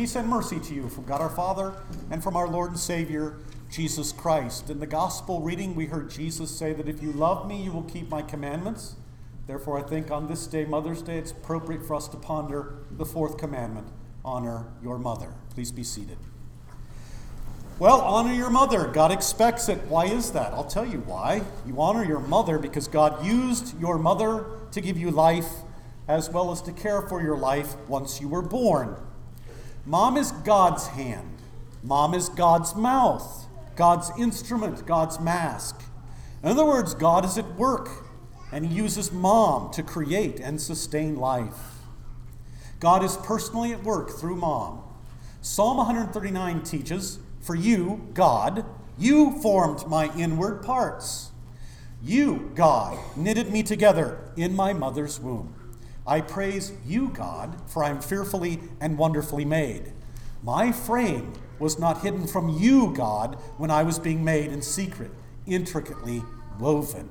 Peace, and mercy to you from God our Father and from our Lord and Savior, Jesus Christ. In the gospel reading, we heard Jesus say that if you love me, you will keep my commandments. Therefore, I think on this day, Mother's Day, it's appropriate for us to ponder the fourth commandment honor your mother. Please be seated. Well, honor your mother. God expects it. Why is that? I'll tell you why. You honor your mother because God used your mother to give you life as well as to care for your life once you were born. Mom is God's hand, mom is God's mouth, God's instrument, God's mask. In other words, God is at work, and He uses mom to create and sustain life. God is personally at work through mom. Psalm 139 teaches, For you, God, you formed my inward parts. You, God, knitted me together in my mother's womb. I praise you, God, for I am fearfully and wonderfully made. My frame was not hidden from you, God, when I was being made in secret, intricately woven.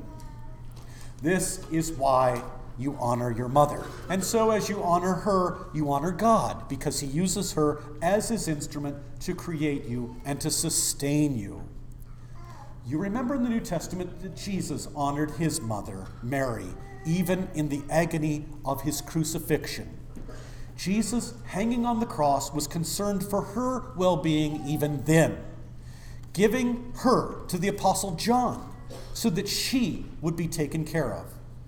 This is why you honor your mother. And so, as you honor her, you honor God, because He uses her as His instrument to create you and to sustain you. You remember in the New Testament that Jesus honored His mother, Mary, even in the agony of His crucifixion. Jesus, hanging on the cross, was concerned for her well being even then, giving her to the Apostle John so that she would be taken care of.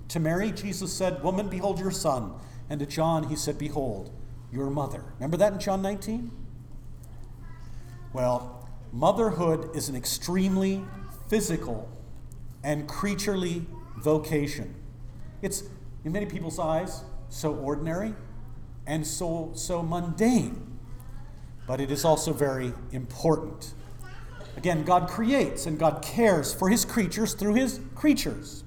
To Mary, Jesus said, Woman, behold your son. And to John, he said, Behold, your mother. Remember that in John 19? Well, motherhood is an extremely physical and creaturely vocation. It's, in many people's eyes, so ordinary and so, so mundane, but it is also very important. Again, God creates and God cares for his creatures through his creatures.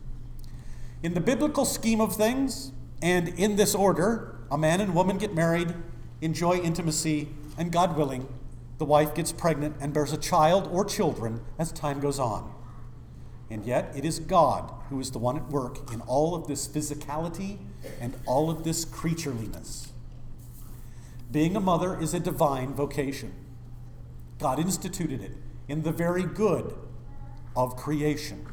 In the biblical scheme of things, and in this order, a man and woman get married, enjoy intimacy, and God willing, the wife gets pregnant and bears a child or children as time goes on. And yet, it is God who is the one at work in all of this physicality and all of this creatureliness. Being a mother is a divine vocation. God instituted it in the very good of creation.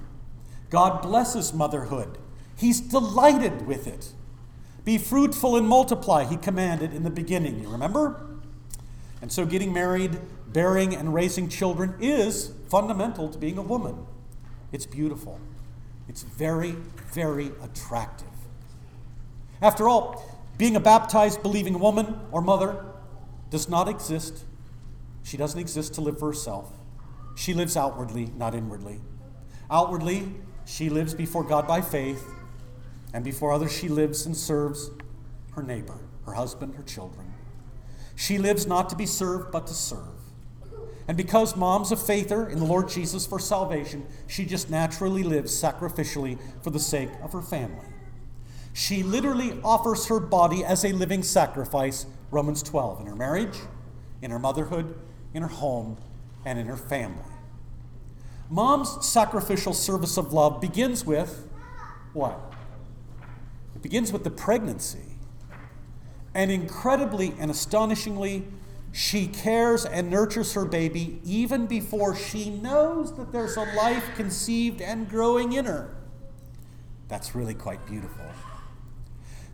God blesses motherhood He's delighted with it. Be fruitful and multiply, he commanded in the beginning. You remember? And so, getting married, bearing, and raising children is fundamental to being a woman. It's beautiful. It's very, very attractive. After all, being a baptized, believing woman or mother does not exist. She doesn't exist to live for herself. She lives outwardly, not inwardly. Outwardly, she lives before God by faith and before others, she lives and serves her neighbor, her husband, her children. She lives not to be served, but to serve. And because mom's a faither in the Lord Jesus for salvation, she just naturally lives sacrificially for the sake of her family. She literally offers her body as a living sacrifice, Romans 12, in her marriage, in her motherhood, in her home, and in her family. Mom's sacrificial service of love begins with what? It begins with the pregnancy. And incredibly and astonishingly, she cares and nurtures her baby even before she knows that there's a life conceived and growing in her. That's really quite beautiful.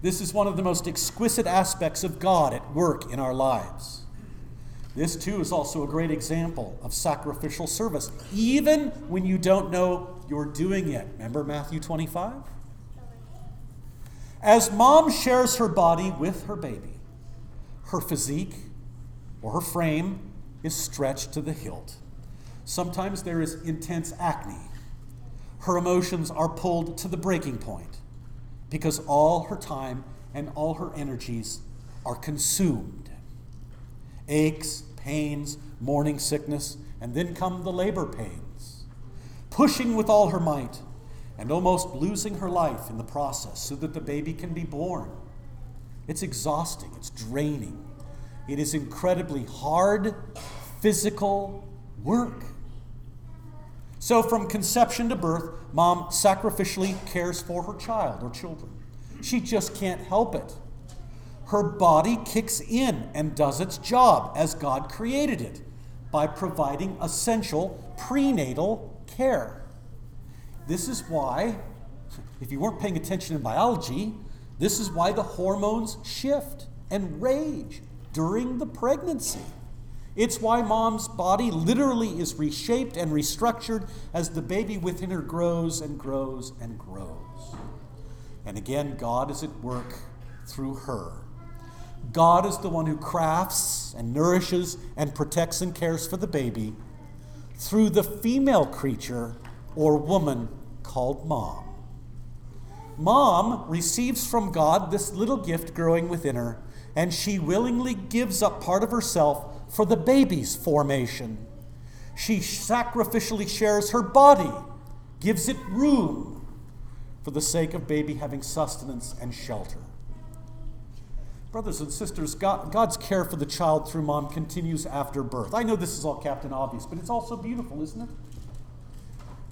This is one of the most exquisite aspects of God at work in our lives. This, too, is also a great example of sacrificial service, even when you don't know you're doing it. Remember Matthew 25? As mom shares her body with her baby, her physique or her frame is stretched to the hilt. Sometimes there is intense acne. Her emotions are pulled to the breaking point because all her time and all her energies are consumed. Aches, pains, morning sickness, and then come the labor pains. Pushing with all her might, and almost losing her life in the process so that the baby can be born. It's exhausting, it's draining. It is incredibly hard physical work. So, from conception to birth, mom sacrificially cares for her child or children. She just can't help it. her body kicks in and does its job as God created it by providing essential prenatal care. This is why, if you weren't paying attention in biology, this is why the hormones shift and rage during the pregnancy. It's why mom's body literally is reshaped and restructured as the baby within her grows and grows and grows. And again, God is at work through her. God is the one who crafts and nourishes and protects and cares for the baby through the female creature or woman called mom. Mom receives from God this little gift growing within her, and she willingly gives up part of herself for the baby's formation. She sacrificially shares her body, gives it room for the sake of baby having sustenance and shelter. Brothers and sisters, God, God's care for the child through mom continues after birth. I know this is all Captain Obvious, but it's also beautiful, isn't it?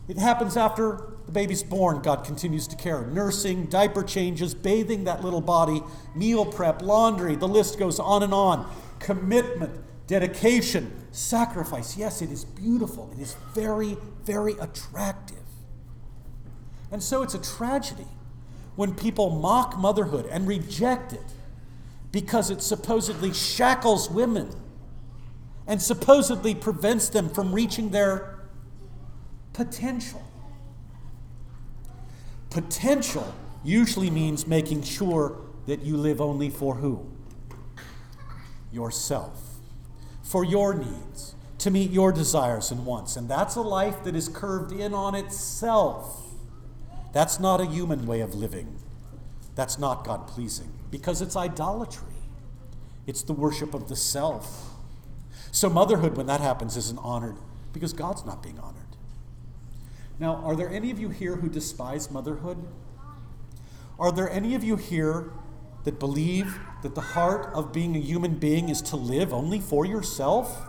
It happens after the baby's born. God continues to care. Nursing, diaper changes, bathing that little body, meal prep, laundry, the list goes on and on. Commitment, dedication, sacrifice. Yes, it is beautiful. It is very, very attractive. And so it's a tragedy when people mock motherhood and reject it because it supposedly shackles women and supposedly prevents them from reaching their potential. Potential usually means making sure that you live only for who? Yourself. For your needs, to meet your desires and wants. And that's a life that is curved in on itself. That's not a human way of living. That's not God pleasing because it's idolatry, it's the worship of the self. So, motherhood, when that happens, isn't honored because God's not being honored. Now, are there any of you here who despise motherhood? Are there any of you here that believe that the heart of being a human being is to live only for yourself?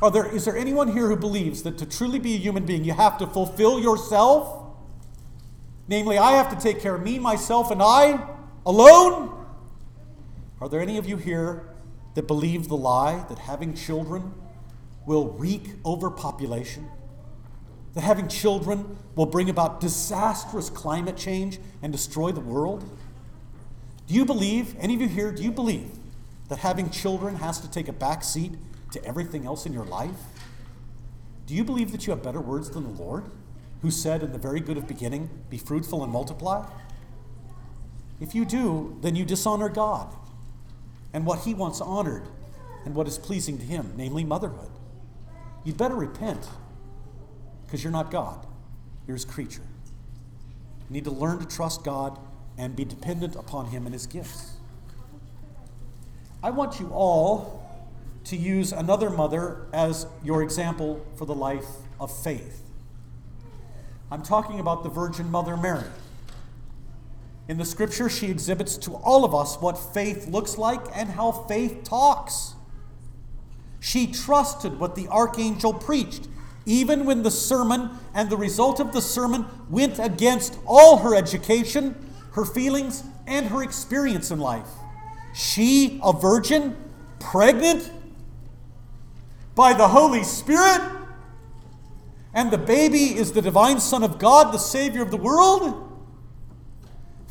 Are there, is there anyone here who believes that to truly be a human being, you have to fulfill yourself? Namely, I have to take care of me, myself, and I alone? Are there any of you here that believe the lie that having children will wreak overpopulation? That having children will bring about disastrous climate change and destroy the world? Do you believe, any of you here, do you believe that having children has to take a back seat to everything else in your life? Do you believe that you have better words than the Lord? who said in the very good of beginning, Be fruitful and multiply? If you do, then you dishonor God and what He wants honored and what is pleasing to Him, namely motherhood. You'd better repent because you're not God, you're His creature. You need to learn to trust God and be dependent upon Him and His gifts. I want you all to use another mother as your example for the life of faith. I'm talking about the Virgin Mother Mary. In the scripture, she exhibits to all of us what faith looks like and how faith talks. She trusted what the archangel preached, even when the sermon and the result of the sermon went against all her education, her feelings, and her experience in life. She, a virgin, pregnant by the Holy Spirit, and the baby is the divine Son of God, the Savior of the world?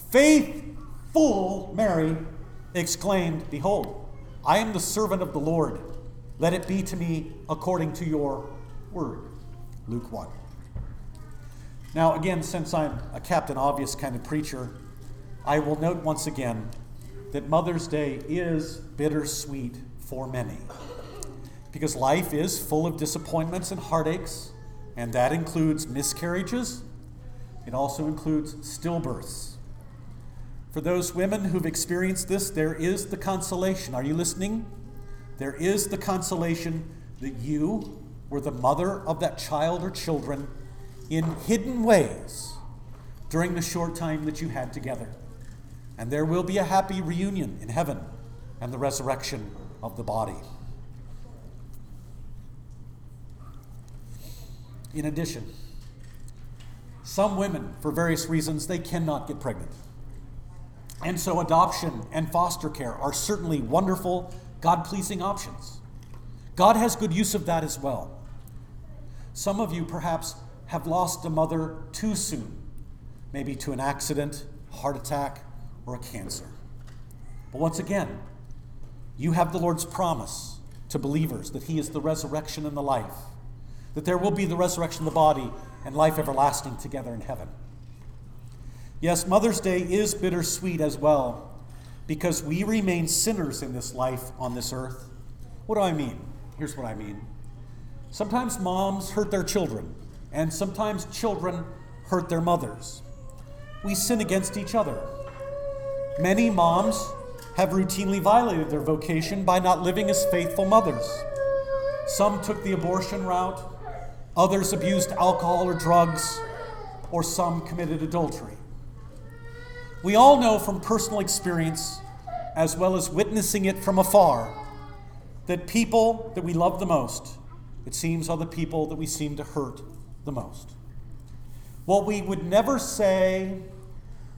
Faithful Mary exclaimed, Behold, I am the servant of the Lord. Let it be to me according to your word. Luke 1. Now, again, since I'm a Captain Obvious kind of preacher, I will note once again that Mother's Day is bittersweet for many. Because life is full of disappointments and heartaches and that includes miscarriages, it also includes stillbirths. For those women who've experienced this, there is the consolation. Are you listening? There is the consolation that you were the mother of that child or children in hidden ways during the short time that you had together. And there will be a happy reunion in heaven and the resurrection of the body. In addition, some women, for various reasons, they cannot get pregnant. And so, adoption and foster care are certainly wonderful, God pleasing options. God has good use of that as well. Some of you perhaps have lost a mother too soon, maybe to an accident, heart attack, or a cancer. But once again, you have the Lord's promise to believers that He is the resurrection and the life, that there will be the resurrection of the body and life everlasting together in heaven. Yes, Mother's Day is bittersweet as well, because we remain sinners in this life on this earth. What do I mean? Here's what I mean. Sometimes moms hurt their children, and sometimes children hurt their mothers. We sin against each other. Many moms have routinely violated their vocation by not living as faithful mothers. Some took the abortion route, others abused alcohol or drugs, or some committed adultery. We all know from personal experience, as well as witnessing it from afar, that people that we love the most, it seems, are the people that we seem to hurt the most. What we would never say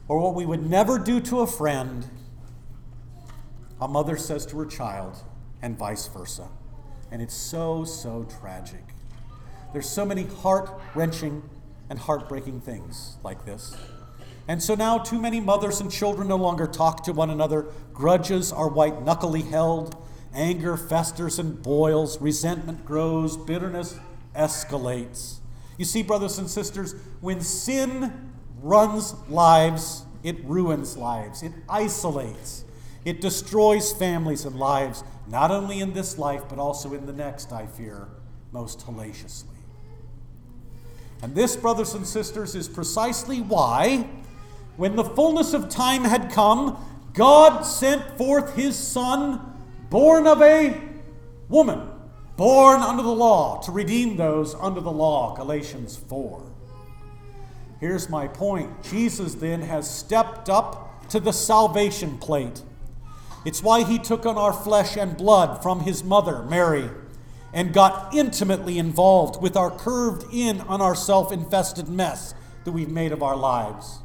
or what we would never do to a friend, a mother says to her child, and vice versa. And it's so, so tragic. There's so many heart wrenching and heartbreaking things like this. And so now, too many mothers and children no longer talk to one another. Grudges are white knuckly held. Anger festers and boils. Resentment grows. Bitterness escalates. You see, brothers and sisters, when sin runs lives, it ruins lives, it isolates, it destroys families and lives, not only in this life, but also in the next, I fear, most hellaciously. And this, brothers and sisters, is precisely why, when the fullness of time had come, God sent forth his Son, born of a woman, born under the law, to redeem those under the law. Galatians 4. Here's my point Jesus then has stepped up to the salvation plate. It's why he took on our flesh and blood from his mother, Mary, and got intimately involved with our curved in on our self infested mess that we've made of our lives.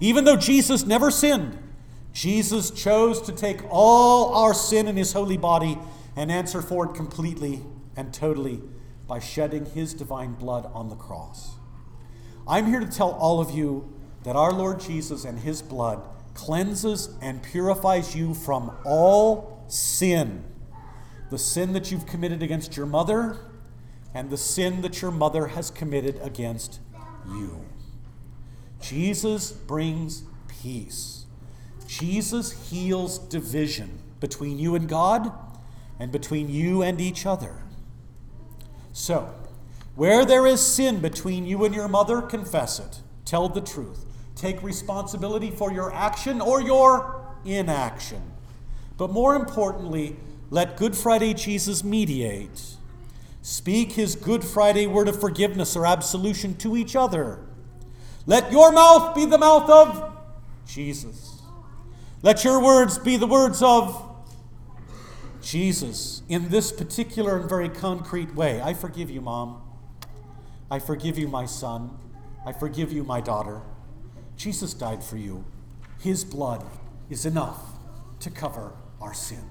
Even though Jesus never sinned, Jesus chose to take all our sin in his holy body and answer for it completely and totally by shedding his divine blood on the cross. I'm here to tell all of you that our Lord Jesus and his blood cleanses and purifies you from all sin. The sin that you've committed against your mother, and the sin that your mother has committed against you. Jesus brings peace. Jesus heals division between you and God and between you and each other. So, where there is sin between you and your mother, confess it. Tell the truth. Take responsibility for your action or your inaction. But more importantly, let Good Friday Jesus mediate. Speak his Good Friday word of forgiveness or absolution to each other. Let your mouth be the mouth of Jesus. Let your words be the words of Jesus in this particular and very concrete way. I forgive you, Mom. I forgive you, my son. I forgive you, my daughter. Jesus died for you. His blood is enough to cover our sin.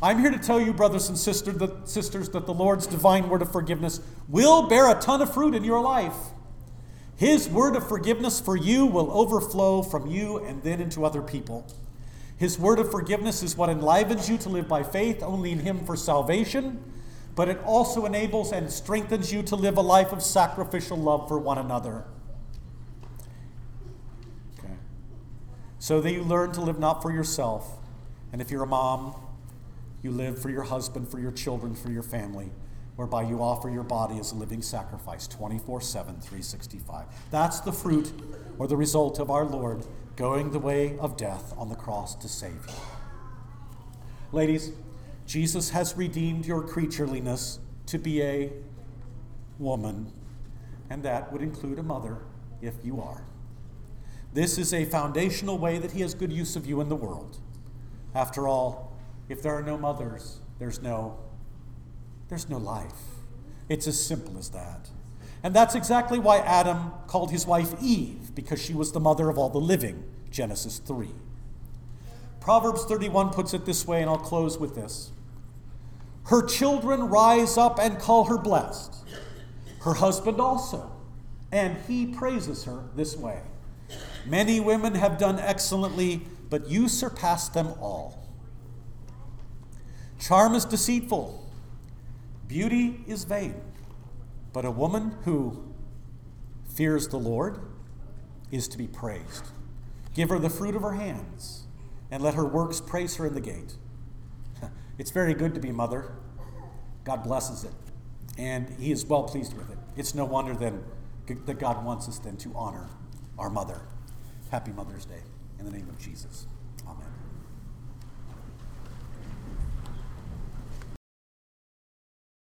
I'm here to tell you, brothers and sister, that, sisters, that the Lord's divine word of forgiveness will bear a ton of fruit in your life. His word of forgiveness for you will overflow from you and then into other people. His word of forgiveness is what enlivens you to live by faith only in Him for salvation but it also enables and strengthens you to live a life of sacrificial love for one another. Okay. So that you learn to live not for yourself, and if you're a mom, you live for your husband, for your children, for your family, whereby you offer your body as a living sacrifice 24 7, 365. That's the fruit or the result of our Lord going the way of death on the cross to save you. Ladies, Jesus has redeemed your creatureliness to be a woman, and that would include a mother if you are. This is a foundational way that He has good use of you in the world. After all, if there are no mothers, there's no there's no life. It's as simple as that. And that's exactly why Adam called his wife Eve, because she was the mother of all the living. Genesis 3. Proverbs 31 puts it this way, and I'll close with this. Her children rise up and call her blessed, her husband also, and he praises her this way Many women have done excellently, but you surpass them all. Charm is deceitful, beauty is vain, but a woman who fears the Lord is to be praised. Give her the fruit of her hands, and let her works praise her in the gate. It's very good to be mother. God blesses it, and He is well pleased with it. It's no wonder then that God wants us then to honor our mother. Happy Mother's Day in the name of Jesus.